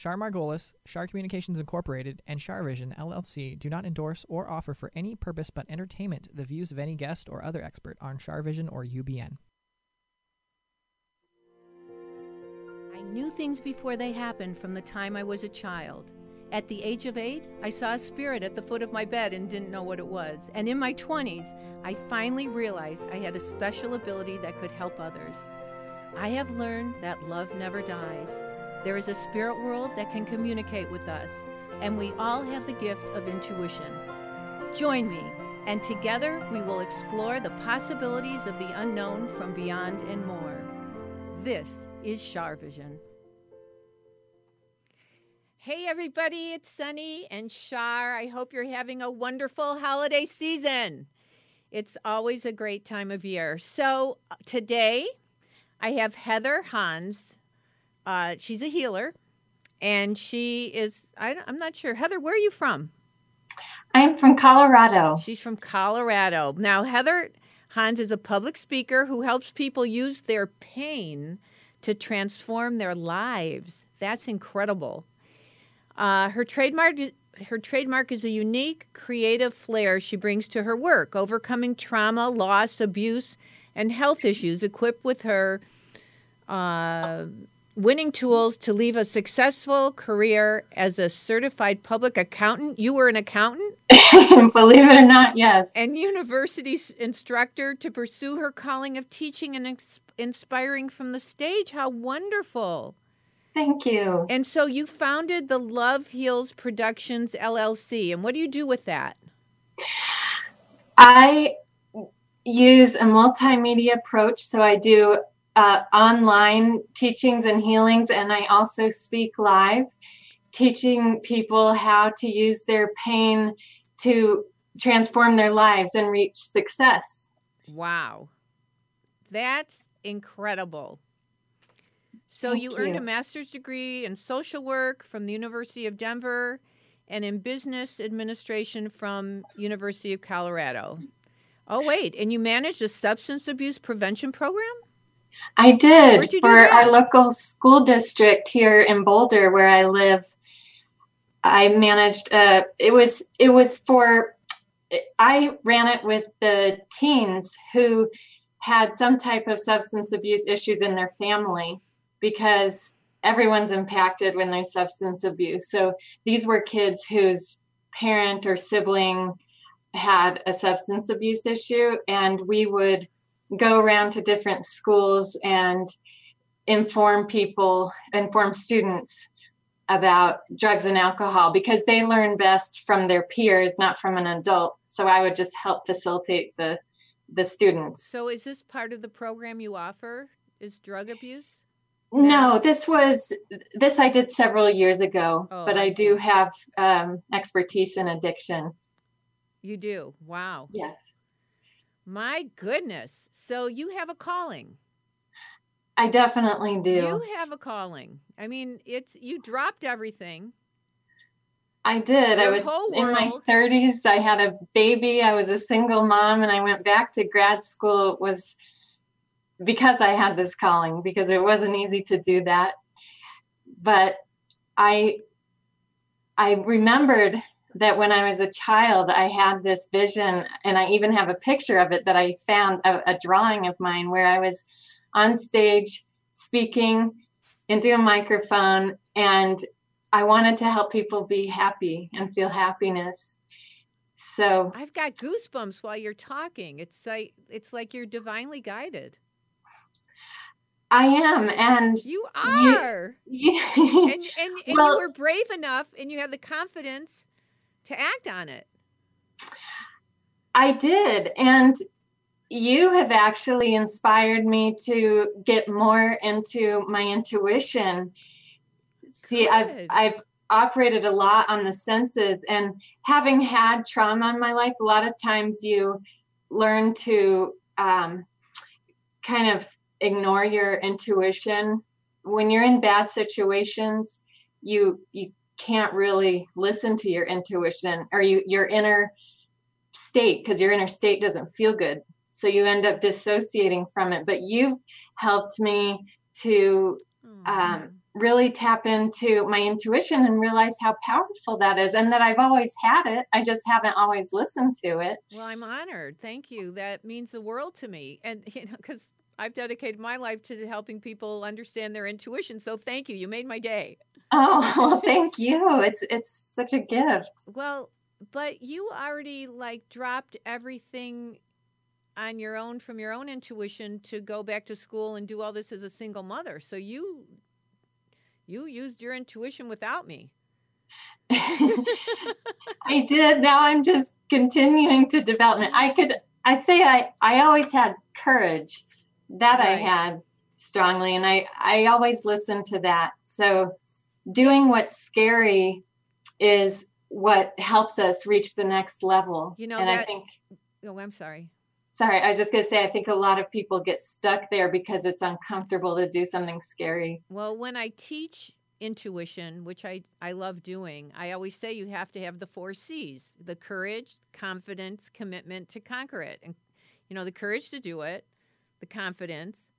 Shar Margolis, Shar Communications Incorporated, and Shar Vision LLC do not endorse or offer for any purpose but entertainment the views of any guest or other expert on Shar Vision or UBN. I knew things before they happened from the time I was a child. At the age of eight, I saw a spirit at the foot of my bed and didn't know what it was. And in my 20s, I finally realized I had a special ability that could help others. I have learned that love never dies. There is a spirit world that can communicate with us, and we all have the gift of intuition. Join me, and together we will explore the possibilities of the unknown from beyond and more. This is Shar Vision. Hey, everybody, it's Sunny and Shar. I hope you're having a wonderful holiday season. It's always a great time of year. So, uh, today I have Heather Hans uh, she's a healer, and she is. I, I'm not sure. Heather, where are you from? I'm from Colorado. She's from Colorado. Now, Heather Hans is a public speaker who helps people use their pain to transform their lives. That's incredible. Uh, her trademark her trademark is a unique creative flair she brings to her work, overcoming trauma, loss, abuse, and health issues, equipped with her uh, winning tools to leave a successful career as a certified public accountant. You were an accountant? Believe it or not, yes. And university instructor to pursue her calling of teaching and ex- inspiring from the stage. How wonderful. Thank you. And so you founded the Love Heals Productions LLC. And what do you do with that? I use a multimedia approach. So I do uh, online teachings and healings, and I also speak live, teaching people how to use their pain to transform their lives and reach success. Wow. That's incredible. So you, you earned a master's degree in social work from the University of Denver and in business administration from University of Colorado. Oh wait, and you managed a substance abuse prevention program? I did for our local school district here in Boulder, where I live. I managed. Uh, it was it was for. I ran it with the teens who had some type of substance abuse issues in their family, because everyone's impacted when there's substance abuse. So these were kids whose parent or sibling had a substance abuse issue, and we would go around to different schools and inform people, inform students about drugs and alcohol because they learn best from their peers, not from an adult. So I would just help facilitate the the students. So is this part of the program you offer? Is drug abuse? No, this was this I did several years ago, oh, but I, I do have um, expertise in addiction. You do? Wow. Yes. My goodness. So you have a calling. I definitely do. You have a calling. I mean, it's you dropped everything. I did. Your I was in my 30s. I had a baby. I was a single mom and I went back to grad school. It was because I had this calling because it wasn't easy to do that. But I I remembered that when I was a child, I had this vision, and I even have a picture of it that I found a, a drawing of mine where I was on stage speaking into a microphone, and I wanted to help people be happy and feel happiness. So I've got goosebumps while you're talking. It's like it's like you're divinely guided. I am, and you are. You, and and, and well, you were brave enough, and you have the confidence to act on it. I did, and you have actually inspired me to get more into my intuition. See, Good. I've I've operated a lot on the senses and having had trauma in my life, a lot of times you learn to um, kind of ignore your intuition. When you're in bad situations, you you can't really listen to your intuition or you your inner state because your inner state doesn't feel good so you end up dissociating from it but you've helped me to um, really tap into my intuition and realize how powerful that is and that I've always had it. I just haven't always listened to it. Well, I'm honored. Thank you. That means the world to me. And, you know, because I've dedicated my life to helping people understand their intuition. So thank you. You made my day. Oh, well, thank you. It's it's such a gift. Well, but you already like dropped everything on your own from your own intuition to go back to school and do all this as a single mother. So you you used your intuition without me. I did. Now I'm just continuing to develop it. I could I say I I always had courage. That right. I had strongly and I I always listened to that. So doing what's scary is what helps us reach the next level. You know, and that, I think Oh, I'm sorry. Sorry, I was just going to say, I think a lot of people get stuck there because it's uncomfortable to do something scary. Well, when I teach intuition, which I, I love doing, I always say you have to have the four C's the courage, confidence, commitment to conquer it. And, you know, the courage to do it, the confidence,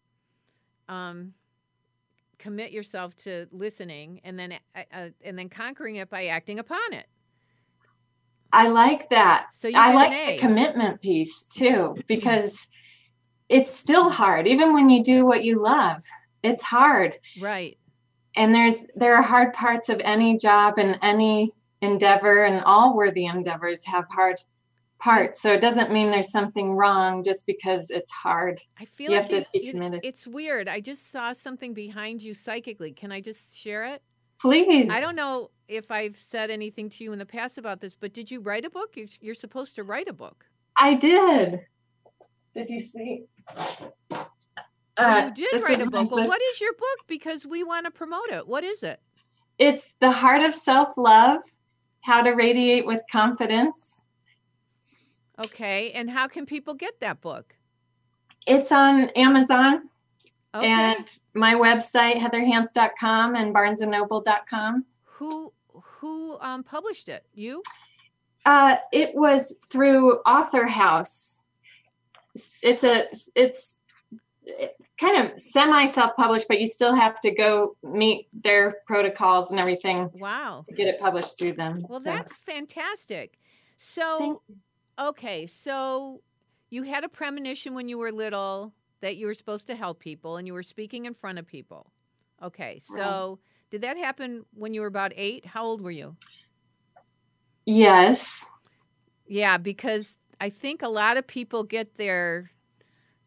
um, commit yourself to listening, and then, uh, uh and then conquering it by acting upon it. I like that. So I like the commitment piece too, because it's still hard. Even when you do what you love, it's hard. Right. And there's there are hard parts of any job and any endeavor and all worthy endeavors have hard parts. So it doesn't mean there's something wrong just because it's hard. I feel you like have to it, committed. it's weird. I just saw something behind you psychically. Can I just share it? Please. I don't know if I've said anything to you in the past about this, but did you write a book? You're, you're supposed to write a book. I did. Did you see? Uh, oh, you did write a book. Well, what is your book? Because we want to promote it. What is it? It's The Heart of Self Love How to Radiate with Confidence. Okay. And how can people get that book? It's on Amazon. Okay. And my website, heatherhans.com and barnesandnoble.com. Who who um, published it? You? Uh, it was through Author House. It's a it's kind of semi self-published, but you still have to go meet their protocols and everything. Wow! To get it published through them. Well, so. that's fantastic. So, okay, so you had a premonition when you were little that you were supposed to help people and you were speaking in front of people. Okay, so did that happen when you were about eight? How old were you? Yes. Yeah, because I think a lot of people get their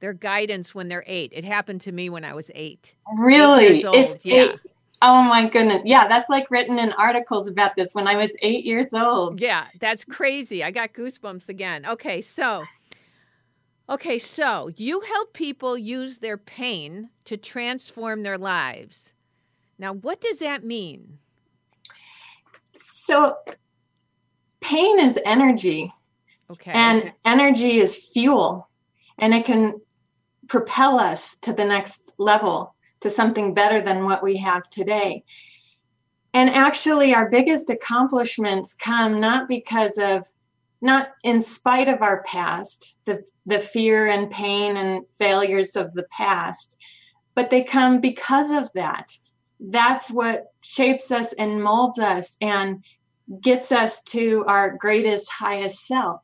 their guidance when they're eight. It happened to me when I was eight. Really? Eight it's yeah. Eight. Oh my goodness. Yeah, that's like written in articles about this when I was eight years old. Yeah, that's crazy. I got goosebumps again. Okay, so Okay, so you help people use their pain to transform their lives. Now, what does that mean? So, pain is energy. Okay. And energy is fuel, and it can propel us to the next level, to something better than what we have today. And actually, our biggest accomplishments come not because of not in spite of our past, the, the fear and pain and failures of the past, but they come because of that. That's what shapes us and molds us and gets us to our greatest, highest self.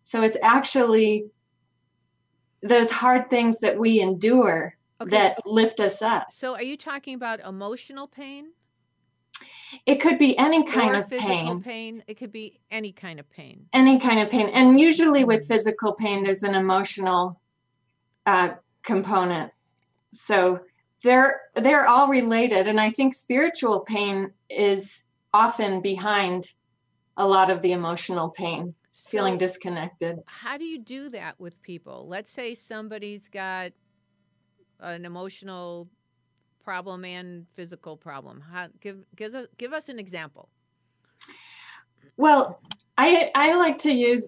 So it's actually those hard things that we endure okay, that so, lift us up. So, are you talking about emotional pain? It could be any kind or of physical pain. pain. It could be any kind of pain. Any kind of pain. And usually with physical pain, there's an emotional uh, component. So they're they're all related. And I think spiritual pain is often behind a lot of the emotional pain, So feeling disconnected. how do you do that with people? Let's say somebody's got an emotional problem and physical problem. How, give give us give us an example. Well, I I like to use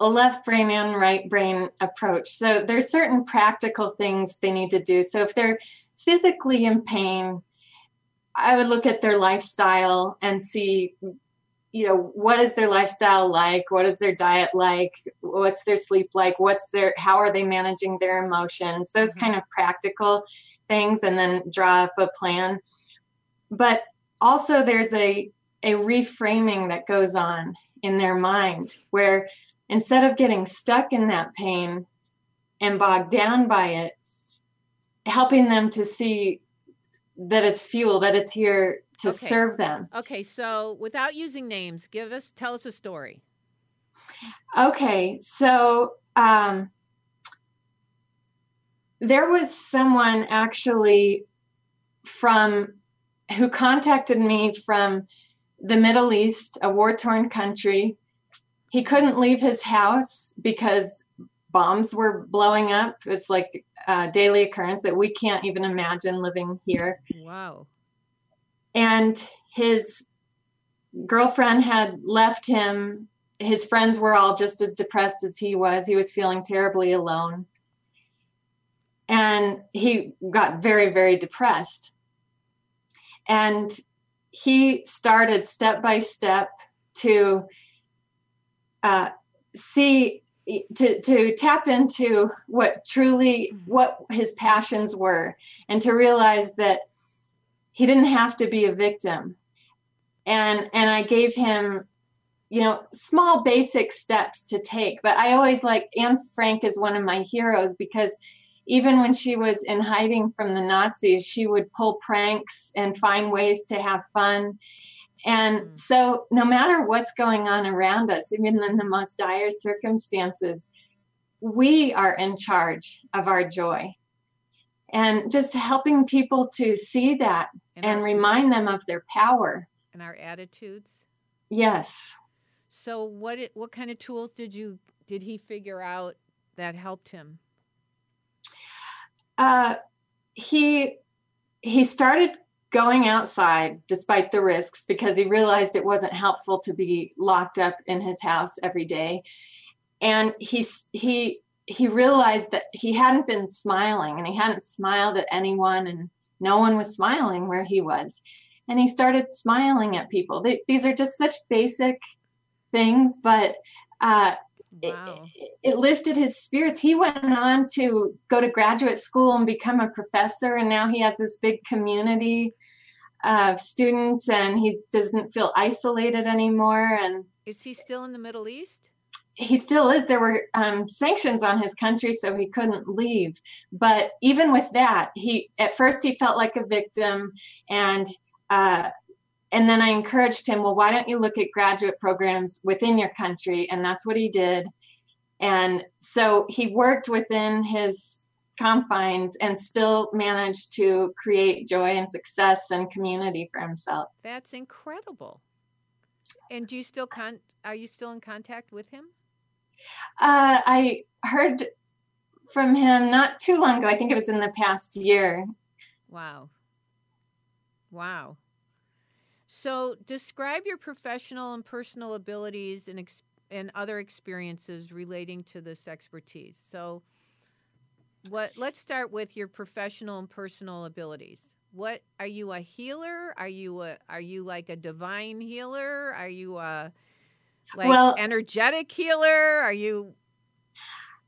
a left brain and right brain approach. So there's certain practical things they need to do. So if they're physically in pain, I would look at their lifestyle and see you know what is their lifestyle like? What is their diet like? What's their sleep like? What's their how are they managing their emotions? Those Mhm. kind of practical things and then draw up a plan. But also there's a a reframing that goes on in their mind where instead of getting stuck in that pain and bogged down by it helping them to see that it's fuel that it's here to Okay. serve them Okay, so without using names, give us tell us a story. Okay, so um, there was someone actually from who contacted me from the Middle East, a war torn country. He couldn't leave his house because bombs were blowing up. It's like a daily occurrence that we can't even imagine living here. Wow. and his girlfriend had left him. His friends were all just as depressed as he was. He was feeling terribly alone. And he got very very depressed. And he started step by step to uh, see to to tap into what truly mm-hmm. what his passions were and to realize that he didn't have to be a victim. And and i gave him you know small basic steps to take. But i always like anne frank is one of my heroes because even when she was in hiding from the nazis she would pull pranks and find ways to have fun and Mm. so no matter what's going on around us even in the most dire circumstances we are in charge of our joy and just helping people to see that And, and our, remind them of their power. and our attitudes. Yes. So what it, what kind of tools did you did he figure out that helped him? Uh, he he started going outside despite the risks because he realized it wasn't helpful to be locked up in his house every day. And he he he realized that he hadn't been smiling and he hadn't smiled at anyone and no one was smiling where he was. And he started smiling at people. They, these are just such basic things but uh, Wow. it, it lifted his spirits. He went on to go to graduate school and become a professor, and now he has this big community of students, and he doesn't feel isolated anymore. And Is he still in the Middle East? he still is. There were um, sanctions on his country, so he couldn't leave. But even with that, he at first he felt like a victim, and uh, and then I encouraged him. Well, why don't you look at graduate programs within your country? And that's what he did. And so he worked within his confines and still managed to create joy and success and community for himself. That's incredible. And do you still con are you still in contact with him? Uh, I heard from him not too long ago. I think it was in the past year. Wow. Wow. So, describe your professional and personal abilities and ex- and other experiences relating to this expertise. So, what let's start with your professional and personal abilities. What are you a healer? Are you a are you like a divine healer? Are you a like Well- energetic healer? Are you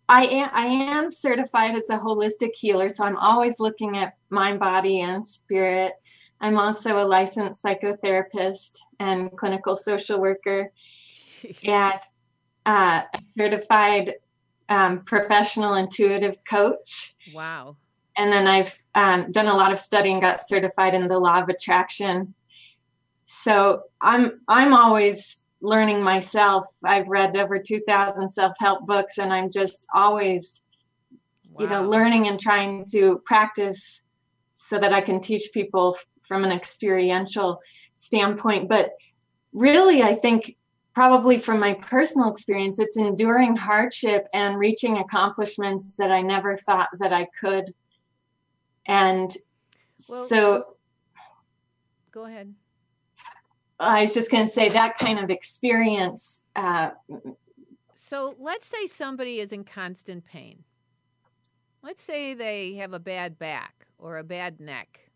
I am I am certified as a holistic healer, so I'm always looking at mind, body, and spirit. I'm also a licensed psychotherapist and clinical social worker, and uh, a certified um, professional intuitive coach. wow. And then I've um, done a lot of studying, got certified in the law of attraction. so i'm i'm always learning myself i've read over 2000 self-help books and i'm just always wow. you know learning and trying to practice so that i can teach people from an experiential standpoint but really i think probably from my personal experience it's enduring hardship and reaching accomplishments that i never thought that i could and well, so go ahead I was just going to say that kind of experience. Uh, so let's say somebody is in constant pain. Let's say they have a bad back or a bad neck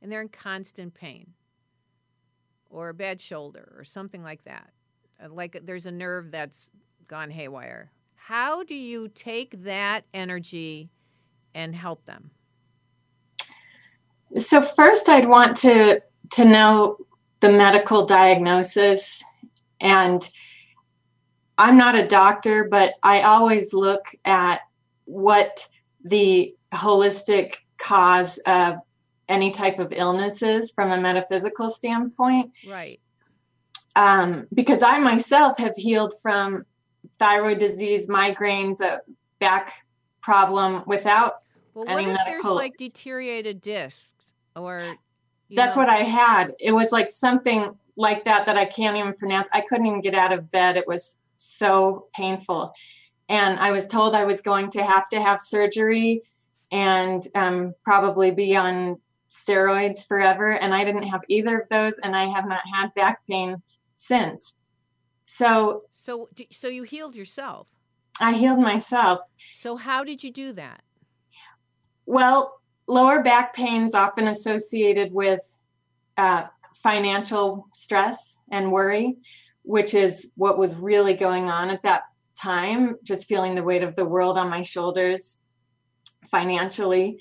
and they're in constant pain or a bad shoulder or something like that. Uh, like there's a nerve that's gone haywire. How do you take that energy and help them? So first I'd want to to know the medical diagnosis. And I'm not a doctor, but I always look at what the holistic cause of any type of illnesses from a metaphysical standpoint. Right. Um, because I myself have healed from thyroid disease, migraines, a back problem without well, what if there's like deteriorated discs or that's know? what I had. It was like something like that that I can't even pronounce. I couldn't even get out of bed. It was so painful. And I was told I was going to have to have surgery and um, probably be on steroids forever. And I didn't have either of those. And I have not had back pain since. So, so, so you healed yourself. I healed myself. So, how did you do that? Well, lower back pain is often associated with uh, financial stress and worry, which is what was really going on at that time, just feeling the weight of the world on my shoulders financially.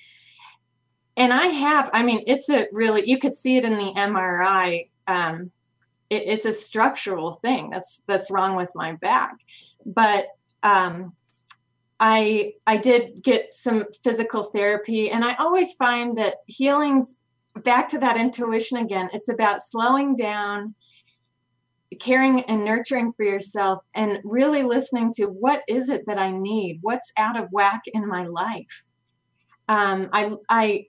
And I have, I mean, it's a really, you could see it in the MRI. Um, it, it's a structural thing that's that's wrong with my back. But um, I I did get some physical therapy and I always find that healing's back to that intuition again. It's about slowing down, caring and nurturing for yourself and really listening to what is it that I need? What's out of whack in my life? Um, I I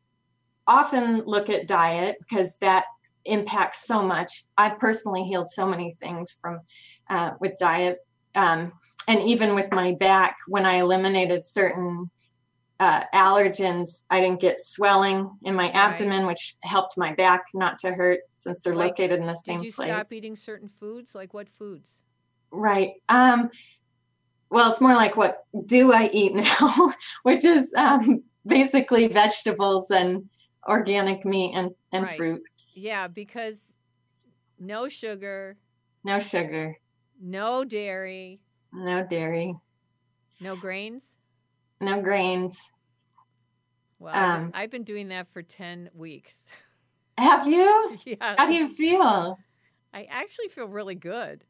often look at diet because that impacts so much. I've personally healed so many things from uh, with diet. Um, and even with my back, when I eliminated certain uh, allergens, I didn't get swelling in my abdomen, right. which helped my back not to hurt since they're like, located in the same place. Did you stop eating certain foods? Like what foods? Right. Um, well, it's more like what do I eat now, which is um, basically vegetables and organic meat and, and right. fruit. Yeah, because no sugar. No sugar. No dairy. No dairy. No grains? No grains. Well, um, I've, been, I've been doing that for 10 weeks. Have you? yeah. How do you feel? I actually feel really good.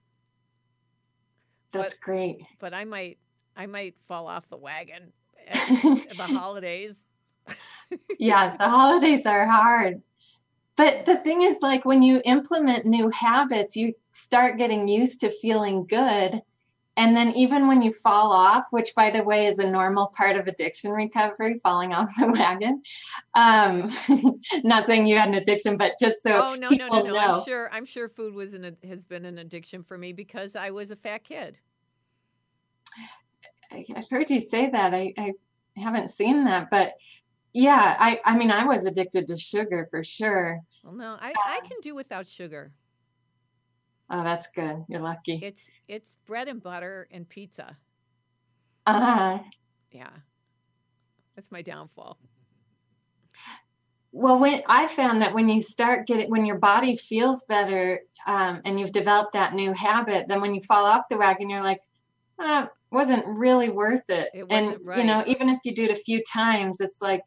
That's but, great. But I might I might fall off the wagon at, at the holidays. Yeah, the holidays are hard. But the thing is like when you implement new habits, you start getting used to feeling good and then even when you fall off, which by the way is a normal part of addiction recovery, falling off the wagon. Um, not saying you had an addiction, but just so oh no no no no, know. I'm sure I'm sure food was an has been an addiction for me because I was a fat kid. I, have heard you say that. I, I haven't seen that, but yeah, I I mean I was addicted to sugar for sure. Well, no, I I um, can do without sugar. Oh, that's good. You're lucky. It's it's bread and butter and pizza. Uh huh. Yeah, that's my downfall. Well, when I found that when you start getting when your body feels better um, and you've developed that new habit, then when you fall off the wagon, you're like, oh, wasn't really worth it. it and right. you know, even if you do it a few times, it's like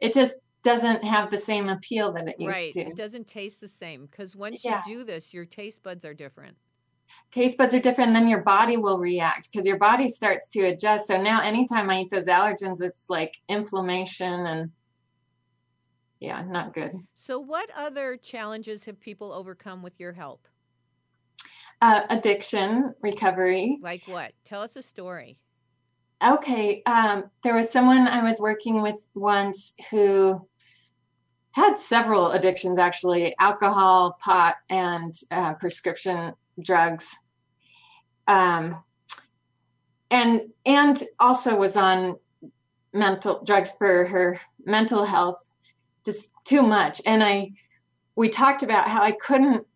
it just doesn't have the same appeal that it used right. to. It doesn't taste the same because once yeah. you do this, your taste buds are different. Taste buds are different, then your body will react because your body starts to adjust. So now, anytime I eat those allergens, it's like inflammation and yeah, not good. So, what other challenges have people overcome with your help? Uh, addiction recovery. Like what? Tell us a story. Okay. Um, there was someone I was working with once who had several addictions actually alcohol, pot, and uh, prescription drugs. Um, and and also was on mental drugs for her mental health just too much and i we talked about how i couldn't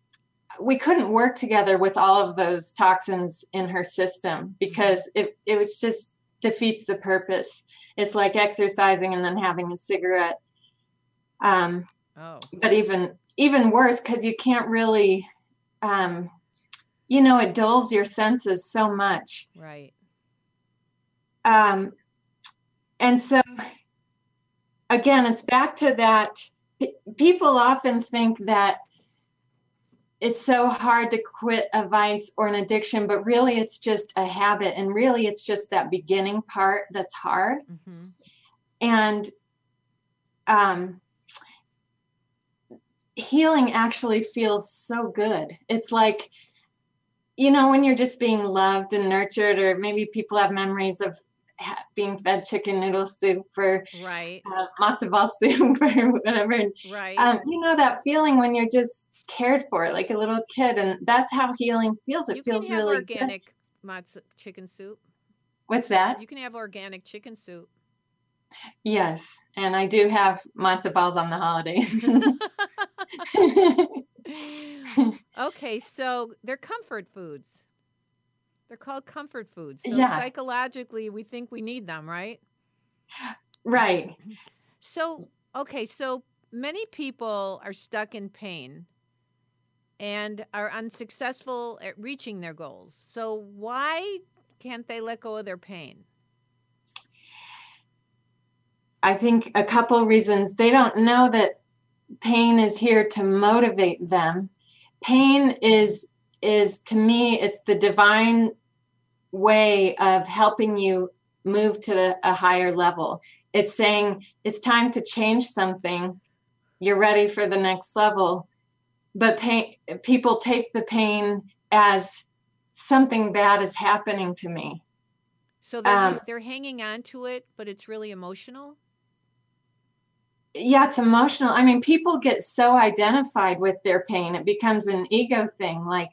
we couldn't work together with all of those toxins in her system because it, it was just defeats the purpose it's like exercising and then having a cigarette um oh. but even even worse because you can't really um you know it dulls your senses so much right um and so again, it's back to that. People often think that it's so hard to quit a vice or an addiction, but really it's just a habit. And really it's just that beginning part that's hard. Mm-hmm. And um, healing actually feels so good. It's like, you know, when you're just being loved and nurtured, or maybe people have memories of being fed chicken noodle soup or right uh, matzo ball soup or whatever. Right. Um, you know that feeling when you're just cared for like a little kid, and that's how healing feels. It you feels can have really organic good. matzo chicken soup. What's that? You can have organic chicken soup. Yes, and I do have matzo balls on the holidays. okay, so they're comfort foods. They're called comfort foods. So yeah. psychologically, we think we need them, right? Right. So, okay, so many people are stuck in pain and are unsuccessful at reaching their goals. So, why can't they let go of their pain? I think a couple reasons. They don't know that pain is here to motivate them. Pain is is to me it's the divine way of helping you move to a higher level. It's saying it's time to change something. You're ready for the next level. But pain, people take the pain as something bad is happening to me. So they're, um, they're hanging on to it, but it's really emotional? Yeah, it's emotional. I mean, people get so identified with their pain, it becomes an ego thing. Like,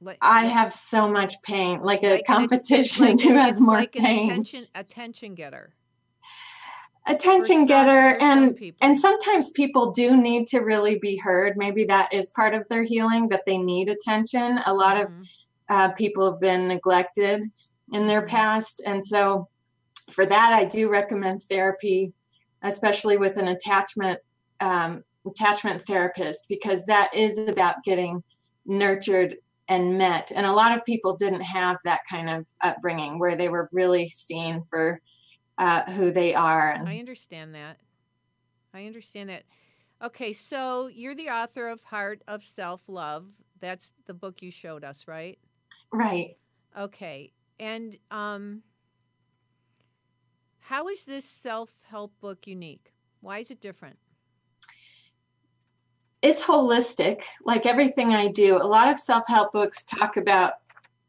like, I have so much pain, like a like competition like, who has more like pain. attention, attention getter. Attention getter, and and sometimes people do need to really be heard. Maybe that is part of their healing that they need attention. A lot mm-hmm. of uh, people have been neglected in their mm-hmm. past, and so for that, I do recommend therapy, especially with an attachment um, attachment therapist, because that is about getting nurtured and met. And a lot of people didn't have that kind of upbringing where they were really seen for uh, who they are. I understand that. I understand that. Okay, so you're the author of Heart of Self Love. That's the book you showed us, right? Right. Okay. And um, how is this self help book unique? Why is it different? it's holistic like everything i do a lot of self-help books talk about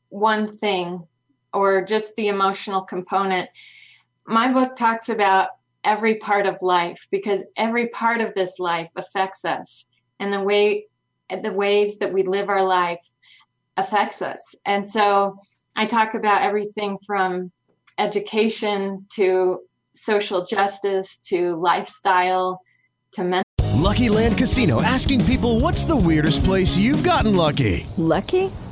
one thing or just the emotional component my book talks about every part of life because every part of this life affects us and the way the ways that we live our life affects us and so i talk about everything from education to social justice to lifestyle to mental Lucky Land Casino asking people what's the weirdest place you've gotten lucky? Lucky?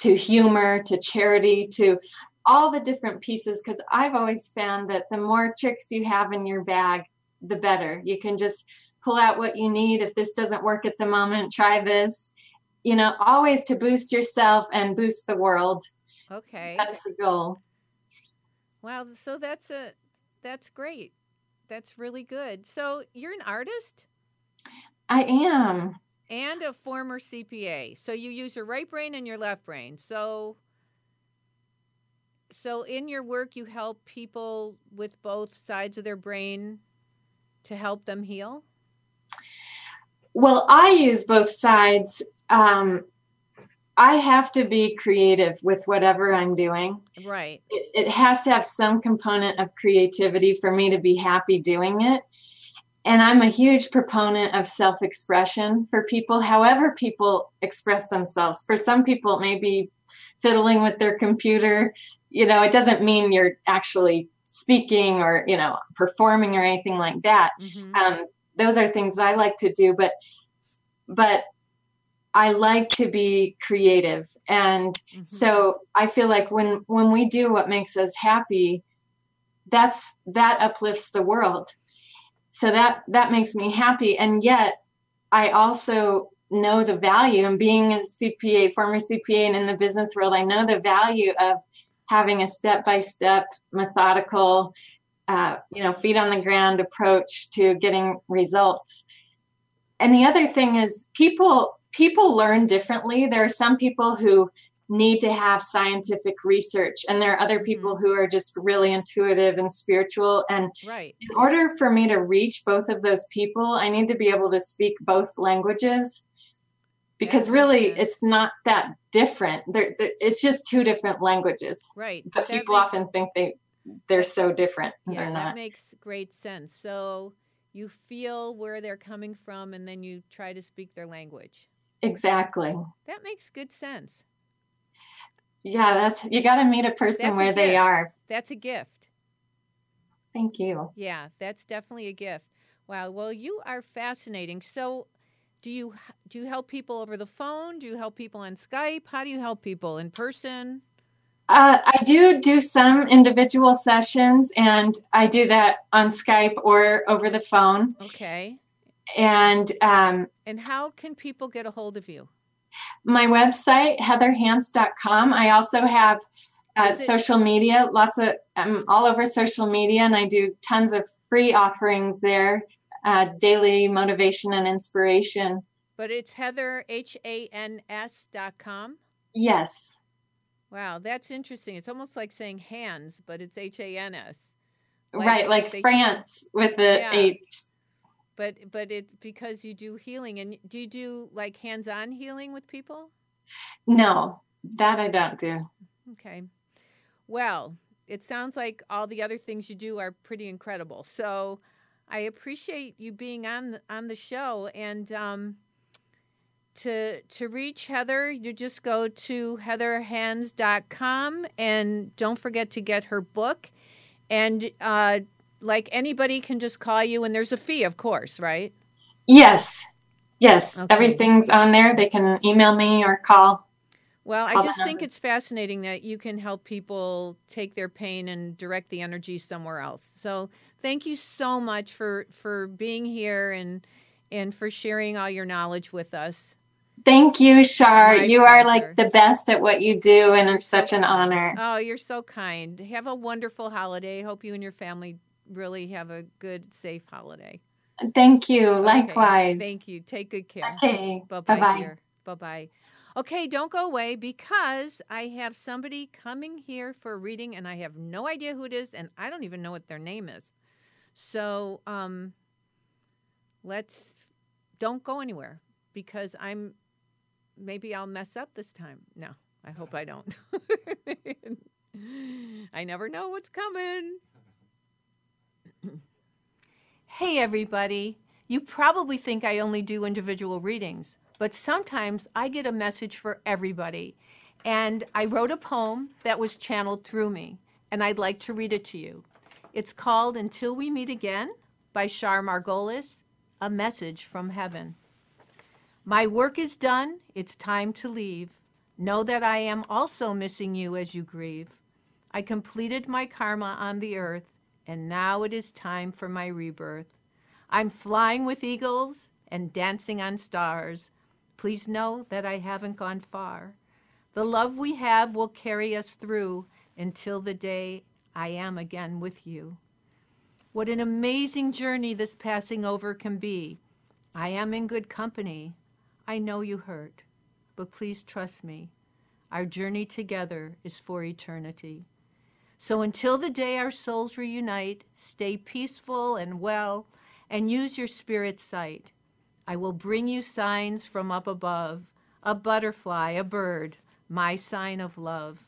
to humor, to charity, to all the different pieces because I've always found that the more tricks you have in your bag, the better. You can just pull out what you need. If this doesn't work at the moment, try this. You know, always to boost yourself and boost the world. Okay. That's the goal. Wow, so that's a that's great. That's really good. So you're an artist? I am. And a former CPA. So you use your right brain and your left brain. So so in your work you help people with both sides of their brain to help them heal? Well, I use both sides. Um, I have to be creative with whatever I'm doing. Right. It, it, has to have some component of creativity for me to be happy doing it. And I'm a huge proponent of self expression for people, however, people express themselves. For some people, it may be fiddling with their computer. You know, it doesn't mean you're actually speaking or, you know, performing or anything like that. Mm-hmm. Um, those are things I like to do. But, but I like to be creative. And mm-hmm. so I feel like when when we do what makes us happy, that's that uplifts the world. So that that makes me happy. And yet I also know the value and being a CPA, former CPA and in the business world, I know the value of having a step-by-step methodical uh, you know feet on the ground approach to getting results and the other thing is people people learn differently. There are some people who need to have scientific research. And there are other mm-hmm. people who are just really intuitive and spiritual. And right. in order for me to reach both of those people i need to be able to speak both languages. Because really it's not that different. They're, they're, it's just two different languages. Right. But, but people makes, often think they they're so different yeah that makes great sense. So you feel where they're coming from and then you try to speak their language. Exactly. That makes good sense. Yeah, that's you got to meet a person that's where a they are. That's a gift. Thank you. Yeah, that's definitely a gift. Wow. Well, you are fascinating. So, do you do you help people over the phone? Do you help people on Skype? How do you help people in person? Uh, I do do some individual sessions, and I do that on Skype or over the phone. Okay. And um, and how can people get a hold of you? My website, heatherhans.com. I also have uh, social media, lots of, I'm all over social media, and I do tons of free offerings there, uh, daily motivation and inspiration. But it's Heather, H A N S dot com? Yes. Wow, that's interesting. It's almost like saying hands, but it's H A N S. Like right, like France with the yeah. H but but it because you do healing and do you do like hands-on healing with people? No that i don't do. Okay. Well it sounds like all the other things you do are pretty incredible. So i appreciate you being on on the show and um to to reach heather you just go to heatherhans.com and don't forget to get her book. And uh, like anybody can just call you and there's a fee of course right yes yes okay. everything's on there they can email me or call well i just think it's fascinating that you can help people take their pain and direct the energy somewhere else so thank you so much for for being here and and for sharing all your knowledge with us Thank you, Shar. You pleasure. are like the best at what you do, and it's such an honor. Oh, you're so kind. Have a wonderful holiday. Hope you and your family really have a good, safe holiday. Thank you. Okay. Likewise. Thank you. Take good care. Okay. Bye bye, dear. Bye bye. Okay, don't go away because I have somebody coming here for a reading and I have no idea who it is and I don't even know what their name is. So, um, let's don't go anywhere because I'm maybe I'll mess up this time. No, I hope I don't. I never know what's coming. Hey, everybody. You probably think I only do individual readings, but sometimes I get a message for everybody. And I wrote a poem that was channeled through me, and I'd like to read it to you. It's called Until We Meet Again by Shar Margolis, a message from heaven. My work is done, it's time to leave. Know that I am also missing you as you grieve. I completed my karma on the earth and now it is time for my rebirth. I'm flying with eagles and dancing on stars. Please know that I haven't gone far. The love we have will carry us through until the day I am again with you. What an amazing journey this passing over can be. I am in good company. I know you hurt, but please trust me. Our journey together is for eternity. So until the day our souls reunite, stay peaceful and well and use your spirit sight. I will bring you signs from up above a butterfly, a bird, my sign of love.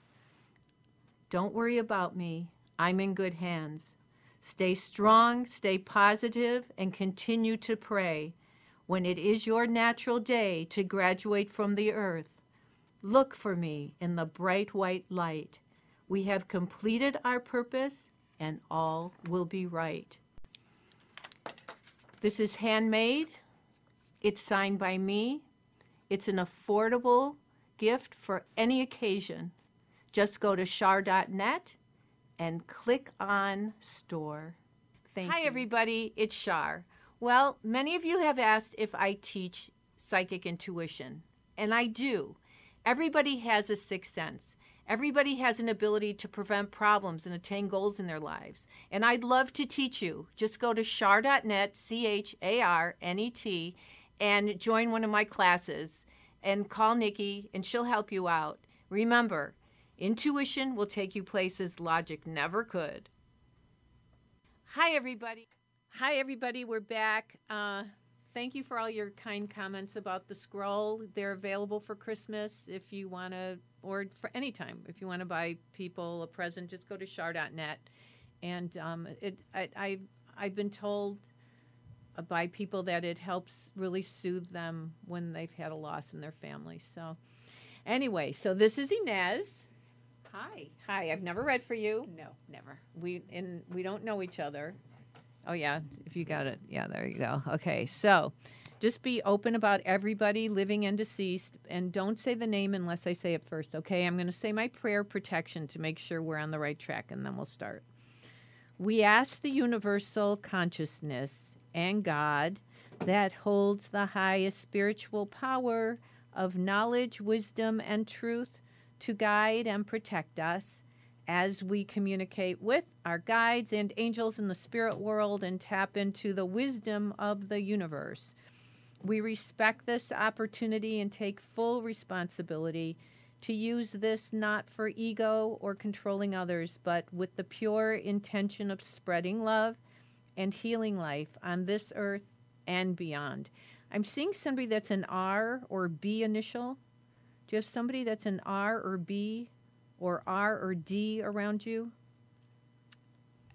Don't worry about me. I'm in good hands. Stay strong, stay positive, and continue to pray. When it is your natural day to graduate from the earth, look for me in the bright white light. We have completed our purpose, and all will be right. This is handmade. It's signed by me. It's an affordable gift for any occasion. Just go to char.net and click on store. Thank Hi, you. everybody. It's Char. Well, many of you have asked if I teach psychic intuition, and I do. Everybody has a sixth sense. Everybody has an ability to prevent problems and attain goals in their lives. And I'd love to teach you. Just go to char.net, C H A R N E T, and join one of my classes and call Nikki, and she'll help you out. Remember, Intuition will take you places logic never could. Hi, everybody. Hi, everybody. We're back. Uh, thank you for all your kind comments about the scroll. They're available for Christmas if you want to, or for any time. If you want to buy people a present, just go to char.net. And um, it, I, I, I've been told by people that it helps really soothe them when they've had a loss in their family. So, anyway, so this is Inez. Hi. Hi. I've never read for you. No, never. We and we don't know each other. Oh yeah, if you got it. Yeah, there you go. Okay. So, just be open about everybody living and deceased and don't say the name unless I say it first, okay? I'm going to say my prayer protection to make sure we're on the right track and then we'll start. We ask the universal consciousness and God that holds the highest spiritual power of knowledge, wisdom, and truth to guide and protect us as we communicate with our guides and angels in the spirit world and tap into the wisdom of the universe. We respect this opportunity and take full responsibility to use this not for ego or controlling others, but with the pure intention of spreading love and healing life on this earth and beyond. I'm seeing somebody that's an R or B initial. Do you have somebody that's an R or B or R or D around you?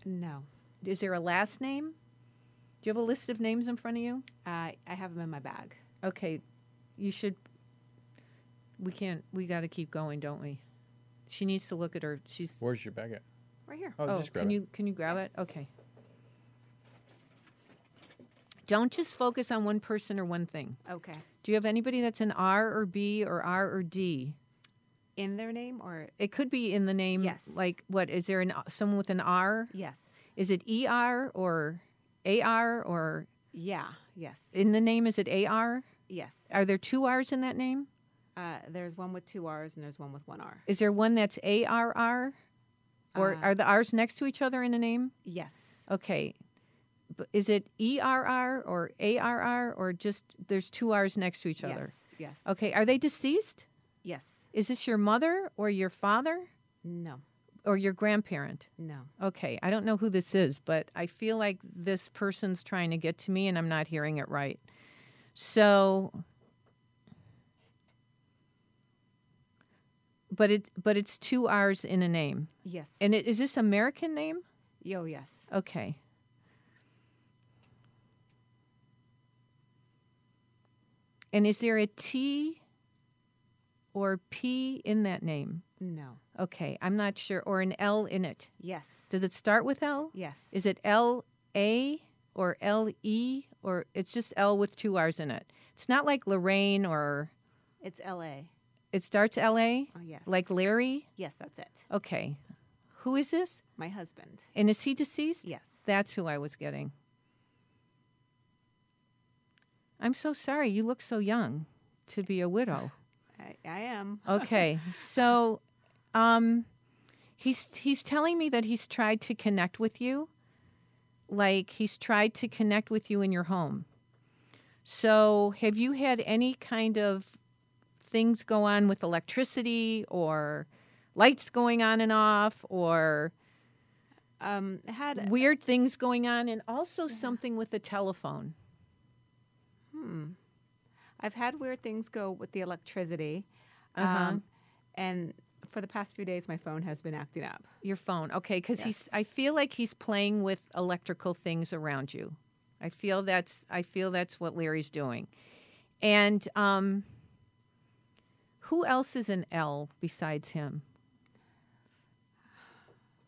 No. Is there a last name? Do you have a list of names in front of you? Uh, I have them in my bag. Okay. You should. We can't. We got to keep going, don't we? She needs to look at her. She's. Where's your bag at? Right here. Oh, oh just grab can it. you can you grab it? Okay. Don't just focus on one person or one thing. Okay. Do you have anybody that's an R or B or R or D? In their name or It could be in the name. Yes. Like what? Is there an someone with an R? yes. Is it ER or AR or Yeah. Yes. in the name? Is it AR? yes. Are there two R's in that name? Uh, there's one with two R's and there's one with one R. Is there one that's ARR? Or Uh, are the R's next to each other in the name? Yes. Okay. But is it ERR or ARR or just there's two R's next to each other? Yes. Yes. Okay. Are they deceased? Yes. Is this your mother or your father No. Or your grandparent? No. Okay. I don't know who this is, but I feel like this person's trying to get to me and I'm not hearing it right. So but it but it's two R's in a name. Yes. And it, is this American name? Yo. Yes. Okay. And is there a T or P in that name? No. Okay, I'm not sure. Or an L in it. Yes. Does it start with L? Yes. Is it L A or L E or it's just L with two R's in it? It's not like Lorraine or It's L.A. it starts L A? Oh yes. Like Larry? Yes, that's it. Okay. Who is this? My husband. And is he deceased? Yes. That's who I was getting. I'm so sorry. You look so young to be a widow. I, I am. Okay. so um he's he's telling me that he's tried to connect with you. Like he's tried to connect with you in your home. So, have you had any kind of things go on with electricity or lights going on and off or um, had weird things going on and also something with the telephone? Hmm. I've had weird things go with the electricity. Uh-huh. Um, and for the past few days, my phone has been acting up. Your phone, okay? Because Yes. he's. I feel like he's playing with electrical things around you. I feel that's. I feel that's what Larry's doing, and um. Who else is an L besides him?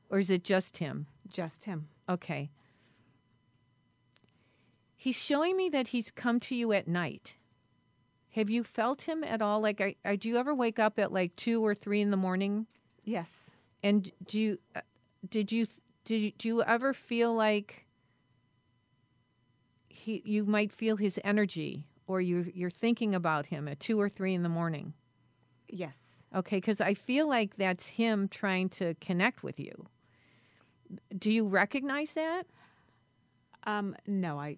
Or is it just him? Just him. Okay. He's showing me that he's come to you at night. Have you felt him at all? Like, I, I, do you ever wake up at like two or three in the morning? Yes. And do you, uh, did you, did you, do you ever feel like he, you might feel his energy, or you, you're thinking about him at two or three in the morning? Yes. Okay, because I feel like that's him trying to connect with you. Do you recognize that? Um, no, I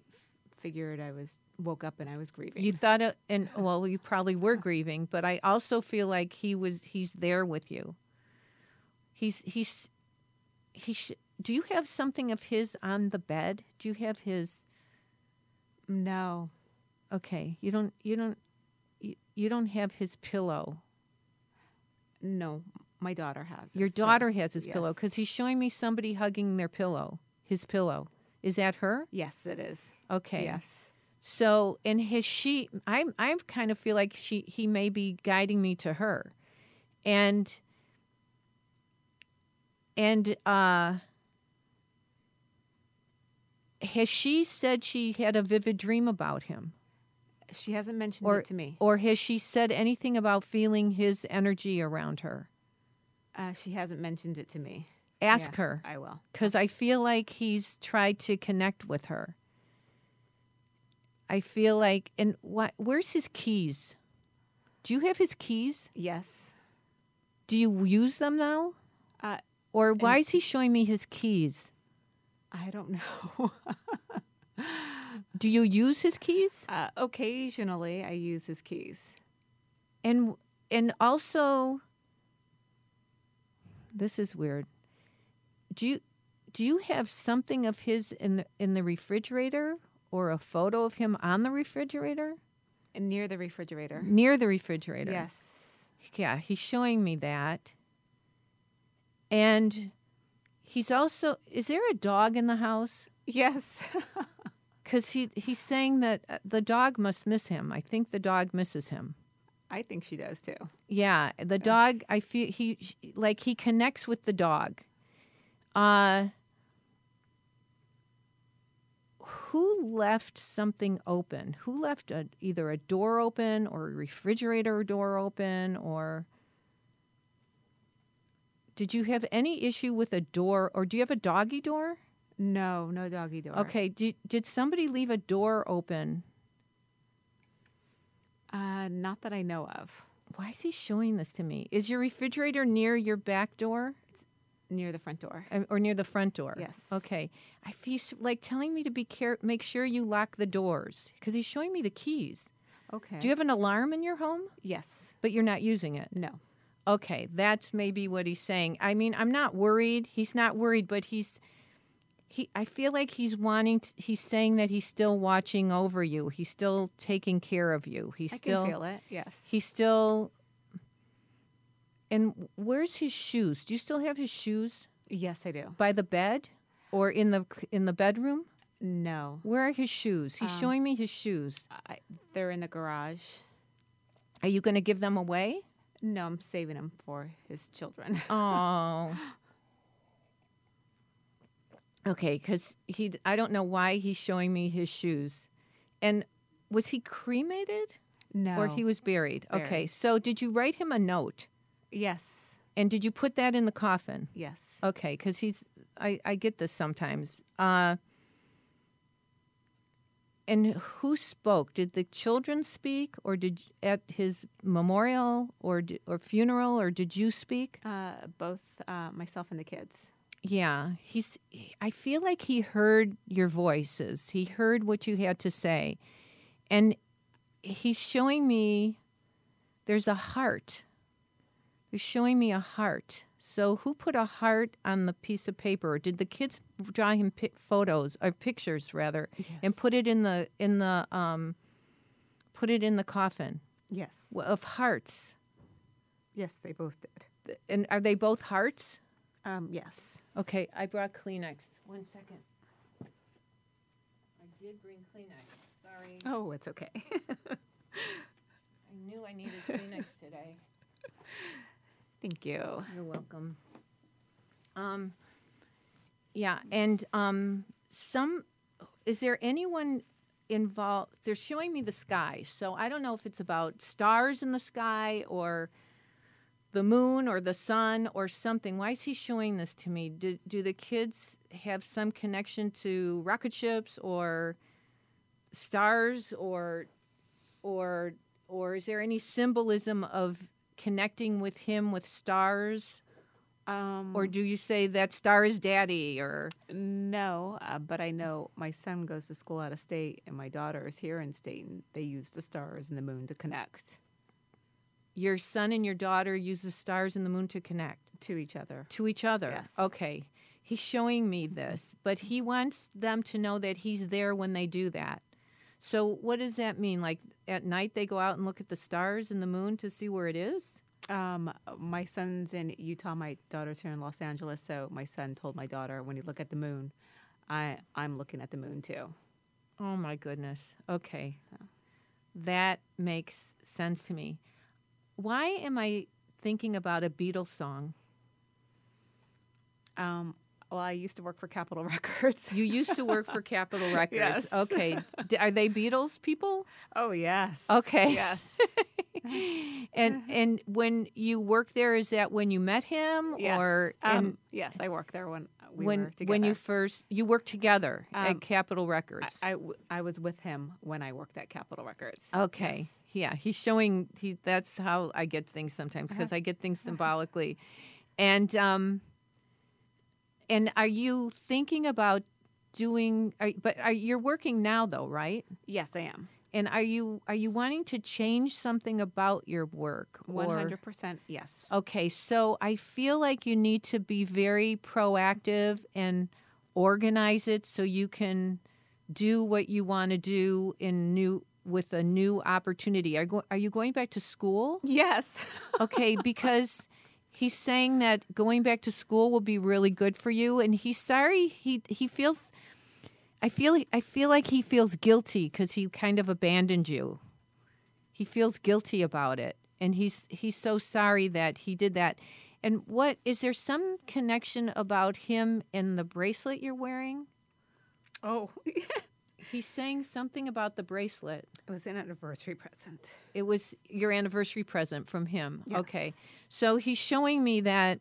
figured I was woke up and I was grieving. You thought, it, and well, you probably were grieving, but I also feel like he was. He's there with you. He's he's he. Sh- do you have something of his on the bed? Do you have his? No. Okay, you don't. You don't. You, you don't have his pillow. No, my daughter has. Your daughter has his pillow because he's showing me somebody hugging their pillow. His pillow. Is that her? Yes, it is. Okay. Yes. So, and his she, I, I kind of feel like she, he may be guiding me to her, and, and, uh, has she said she had a vivid dream about him, She hasn't mentioned or it to me. or has she said anything about feeling his energy around her? Uh, she hasn't mentioned it to me. Ask Yeah, her. I will. because I feel like he's tried to connect with her. I feel like, and what? Where's his keys? Do you have his keys? Yes. Do you use them now? Uh, Or why is he showing me his keys? I don't know. Do you use his keys? uh, occasionally, I use his keys. And and also, this is weird. Do you do you have something of his in the in the refrigerator or a photo of him on the refrigerator? Near the refrigerator. Near the refrigerator. Yes. Yeah, he's showing me that. And he's also is there a dog in the house? Yes. Cuz he he's saying that uh, the dog must miss him. I think the dog misses him. I think she does too. Yeah, the dog I feel he like he connects with the dog. Uh who left something open? Who left a, either a door open or a refrigerator door open or did you have any issue with a door or do you have a doggy door? No, no doggy door. Okay, did, did somebody leave a door open? Uh, not that I know of. Why is he showing this to me? Is your refrigerator near your back door? Near the front door. Or near the front door. Yes. Okay. I feel like telling me to be care, make sure you lock the doors because he's showing me the keys. Okay. Do you have an alarm in your home? Yes. But you're not using it. No. Okay, that's maybe what he's saying. I mean, I'm not worried. He's not worried, but he's he. I feel like he's wanting. To, he's saying that he's still watching over you. He's still taking care of you. He's I still can feel it. Yes. He's still. And where's his shoes? Do you still have his shoes Yes, I do. by the bed, or in the in the bedroom? No. Where are his shoes? He's Um, showing me his shoes. I, they're in the garage. Are you going to give them away? No, I'm saving them for his children. Oh. Okay, because he, I don't know why he's showing me his shoes, and was he cremated? No. Or he was buried. Okay, so did you write him a note, Yes. and did you put that in the coffin? Yes. Okay, because he's, I, I get this sometimes. Uh, and who spoke? Did the children speak, or did at his memorial or or funeral, or did you speak? Uh, both uh, myself and the kids. Yeah, he's. He, I feel like he heard your voices. He heard what you had to say, and he's showing me. There's a heart. They're showing me a heart. So who put a heart on the piece of paper? Did the kids draw him pi- photos or pictures rather, yes. and put it in the in the um, put it in the coffin? Yes. Of hearts. Yes, they both did. And are they both hearts? Um, yes. Okay, I brought Kleenex. One second. I did bring Kleenex. Sorry. Oh, it's okay. I knew I needed Kleenex today. Thank you. You're welcome. Um, yeah, and um, some is there anyone involved? They're showing me the sky, so I don't know if it's about stars in the sky or the moon or the sun or something. Why is he showing this to me? Do, do the kids have some connection to rocket ships or stars or or or is there any symbolism of connecting with him with stars? Um, or do you say that star is daddy or? No uh, but i know my son goes to school out of state and my daughter is here in state and they use the stars and the moon to connect. Your son and your daughter use the stars and the moon to connect? To each other. To each other? Yes. Okay. He's showing me this but he wants them to know that he's there when they do that so what does that mean like at night they go out and look at the stars and the moon to see where it is um, my son's in Utah. My daughter's here in Los Angeles. So my son told my daughter, when you look at the moon, I I'm looking at the moon too. Oh my goodness. Okay, that makes sense to me. Why am I thinking about a Beatles song? Um, well, I used to work for Capitol Records. You used to work for Capitol Records. yes. Okay. D- are they Beatles people? Oh yes. Okay. Yes. and and when you worked there, is that when you met him, yes. or um, yes, I worked there when we when when you first you worked together Um, at Capitol Records? I I was with him when I worked at Capitol Records. Okay. Yes. Yeah, he's showing he that's how I get things sometimes because Uh-huh. I get things symbolically. And um and are you thinking about doing are, but are you're working now though, right? Yes, I am. And are you are you wanting to change something about your work? Or- hundred percent. Yes. Okay, so I feel like you need to be very proactive and organize it so you can do what you want to do in new with a new opportunity. Are go, are you going back to school? Yes. okay, because he's saying that going back to school will be really good for you and he's sorry he he feels I feel I feel like he feels guilty cuz he kind of abandoned you. He feels guilty about it and he's he's so sorry that he did that. And what is there some connection about him and the bracelet you're wearing? Oh. He's saying something about the bracelet. It was an anniversary present. It was your anniversary present from him. Yes. Okay. So he's showing me that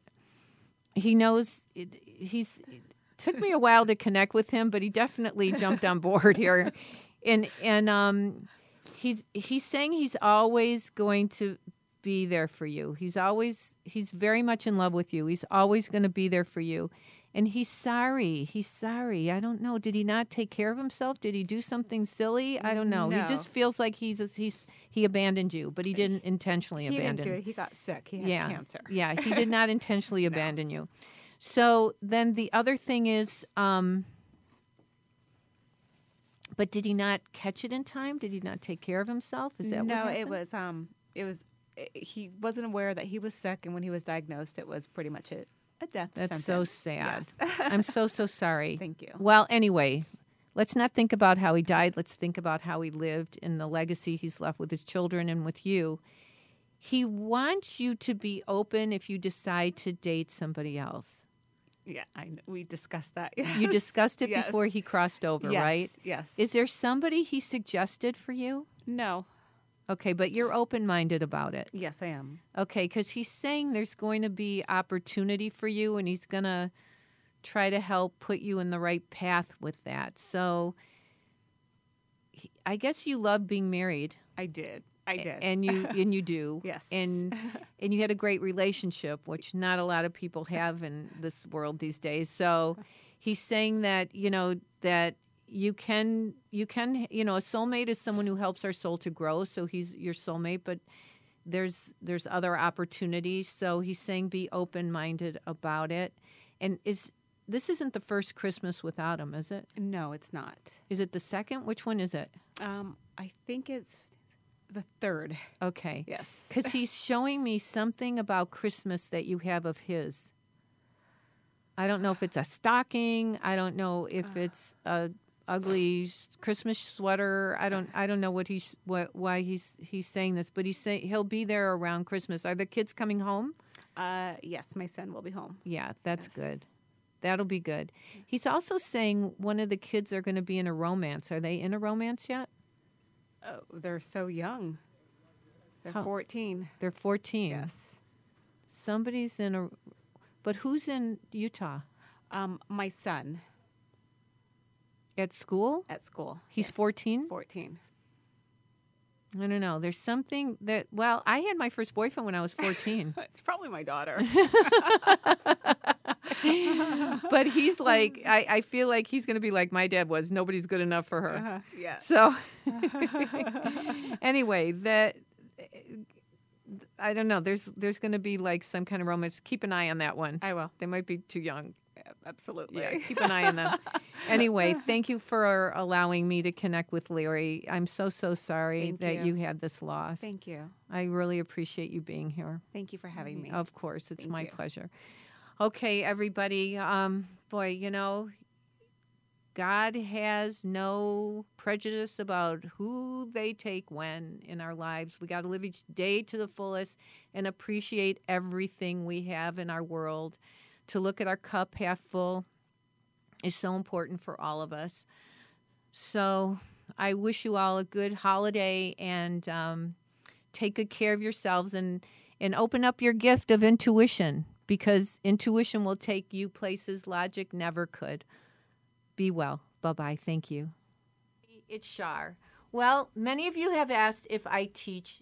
he knows it, he's it took me a while to connect with him, but he definitely jumped on board here. And and um he's he's saying he's always going to be there for you. He's always he's very much in love with you. He's always going to be there for you. And he's sorry. He's sorry. I don't know. Did he not take care of himself? Did he do something silly? I don't know. He just feels like he's he's he abandoned you, but he didn't intentionally He abandon. didn't do it. He got sick. He had yeah, cancer. yeah. He did not intentionally abandon you. So then the other thing is, um, but did he not catch it in time? Did he not take care of himself? Is that no? what it was um. It was. he wasn't aware that he was sick, and when he was diagnosed, it was pretty much a, a death. That's so sad. Yes. I'm so so sorry. Thank you. Well, anyway, let's not think about how he died. Let's think about how he lived and the legacy he's left with his children and with you. He wants you to be open if you decide to date somebody else. Yeah, I kn- we discussed that. You discussed it Yes. before he crossed over, Yes, right? yes. Is there somebody he suggested for you? No. Okay, but you're open minded about it. Yes, I am. Okay, because he's saying there's going to be opportunity for you and he's going to try to help put you in the right path with that. So I guess you love being married. I did. I did. And you and you do. yes. And and you had a great relationship, which not a lot of people have in this world these days. So he's saying that, you know, that you can you can you know, a soulmate is someone who helps our soul to grow. So he's your soulmate, but there's there's other opportunities. So he's saying be open minded about it. And is this isn't the first Christmas without him, is it? No, it's not. Is it the second? Which one is it? Um, I think it's the third. Okay. Yes. Because he's showing me something about Christmas that you have of his. I don't know if it's a stocking. I don't know if it's a ugly Christmas sweater. I don't. I don't know what he's what why he's he's saying this, but he's saying he'll be there around Christmas. Are the kids coming home? Uh, yes, my son will be home. Yeah, that's yes. good. That'll be good. He's also saying one of the kids are going to be in a romance. Are they in a romance yet? Oh, they're so young. They're How? 14. They're 14. Yes. Somebody's in a But who's in Utah? Um, my son. At school? At school. He's 14? 14. I don't know. There's something that, well, I had my first boyfriend when I was 14. it's probably my daughter. but he's like, I, I feel like he's going to be like my dad was. Nobody's good enough for her. Uh-huh. Yeah. So, anyway, that. I don't know. There's there's going to be like some kind of romance. Keep an eye on that one. I will. They might be too young. Absolutely. Yeah, keep an eye on them. anyway, thank you for allowing me to connect with Larry. I'm so so sorry thank that you. you. had this loss. Thank you. I really appreciate you being here. Thank you for having me. Of course, it's Thank my you. pleasure. Okay, everybody. Um, boy, you know, God has no prejudice about who they take when in our lives. We got to live each day to the fullest and appreciate everything we have in our world. To look at our cup half full is so important for all of us. So I wish you all a good holiday and um, take good care of yourselves and, and open up your gift of intuition because intuition will take you places logic never could. Be well. Bye bye. Thank you. It's Char. Well, many of you have asked if I teach.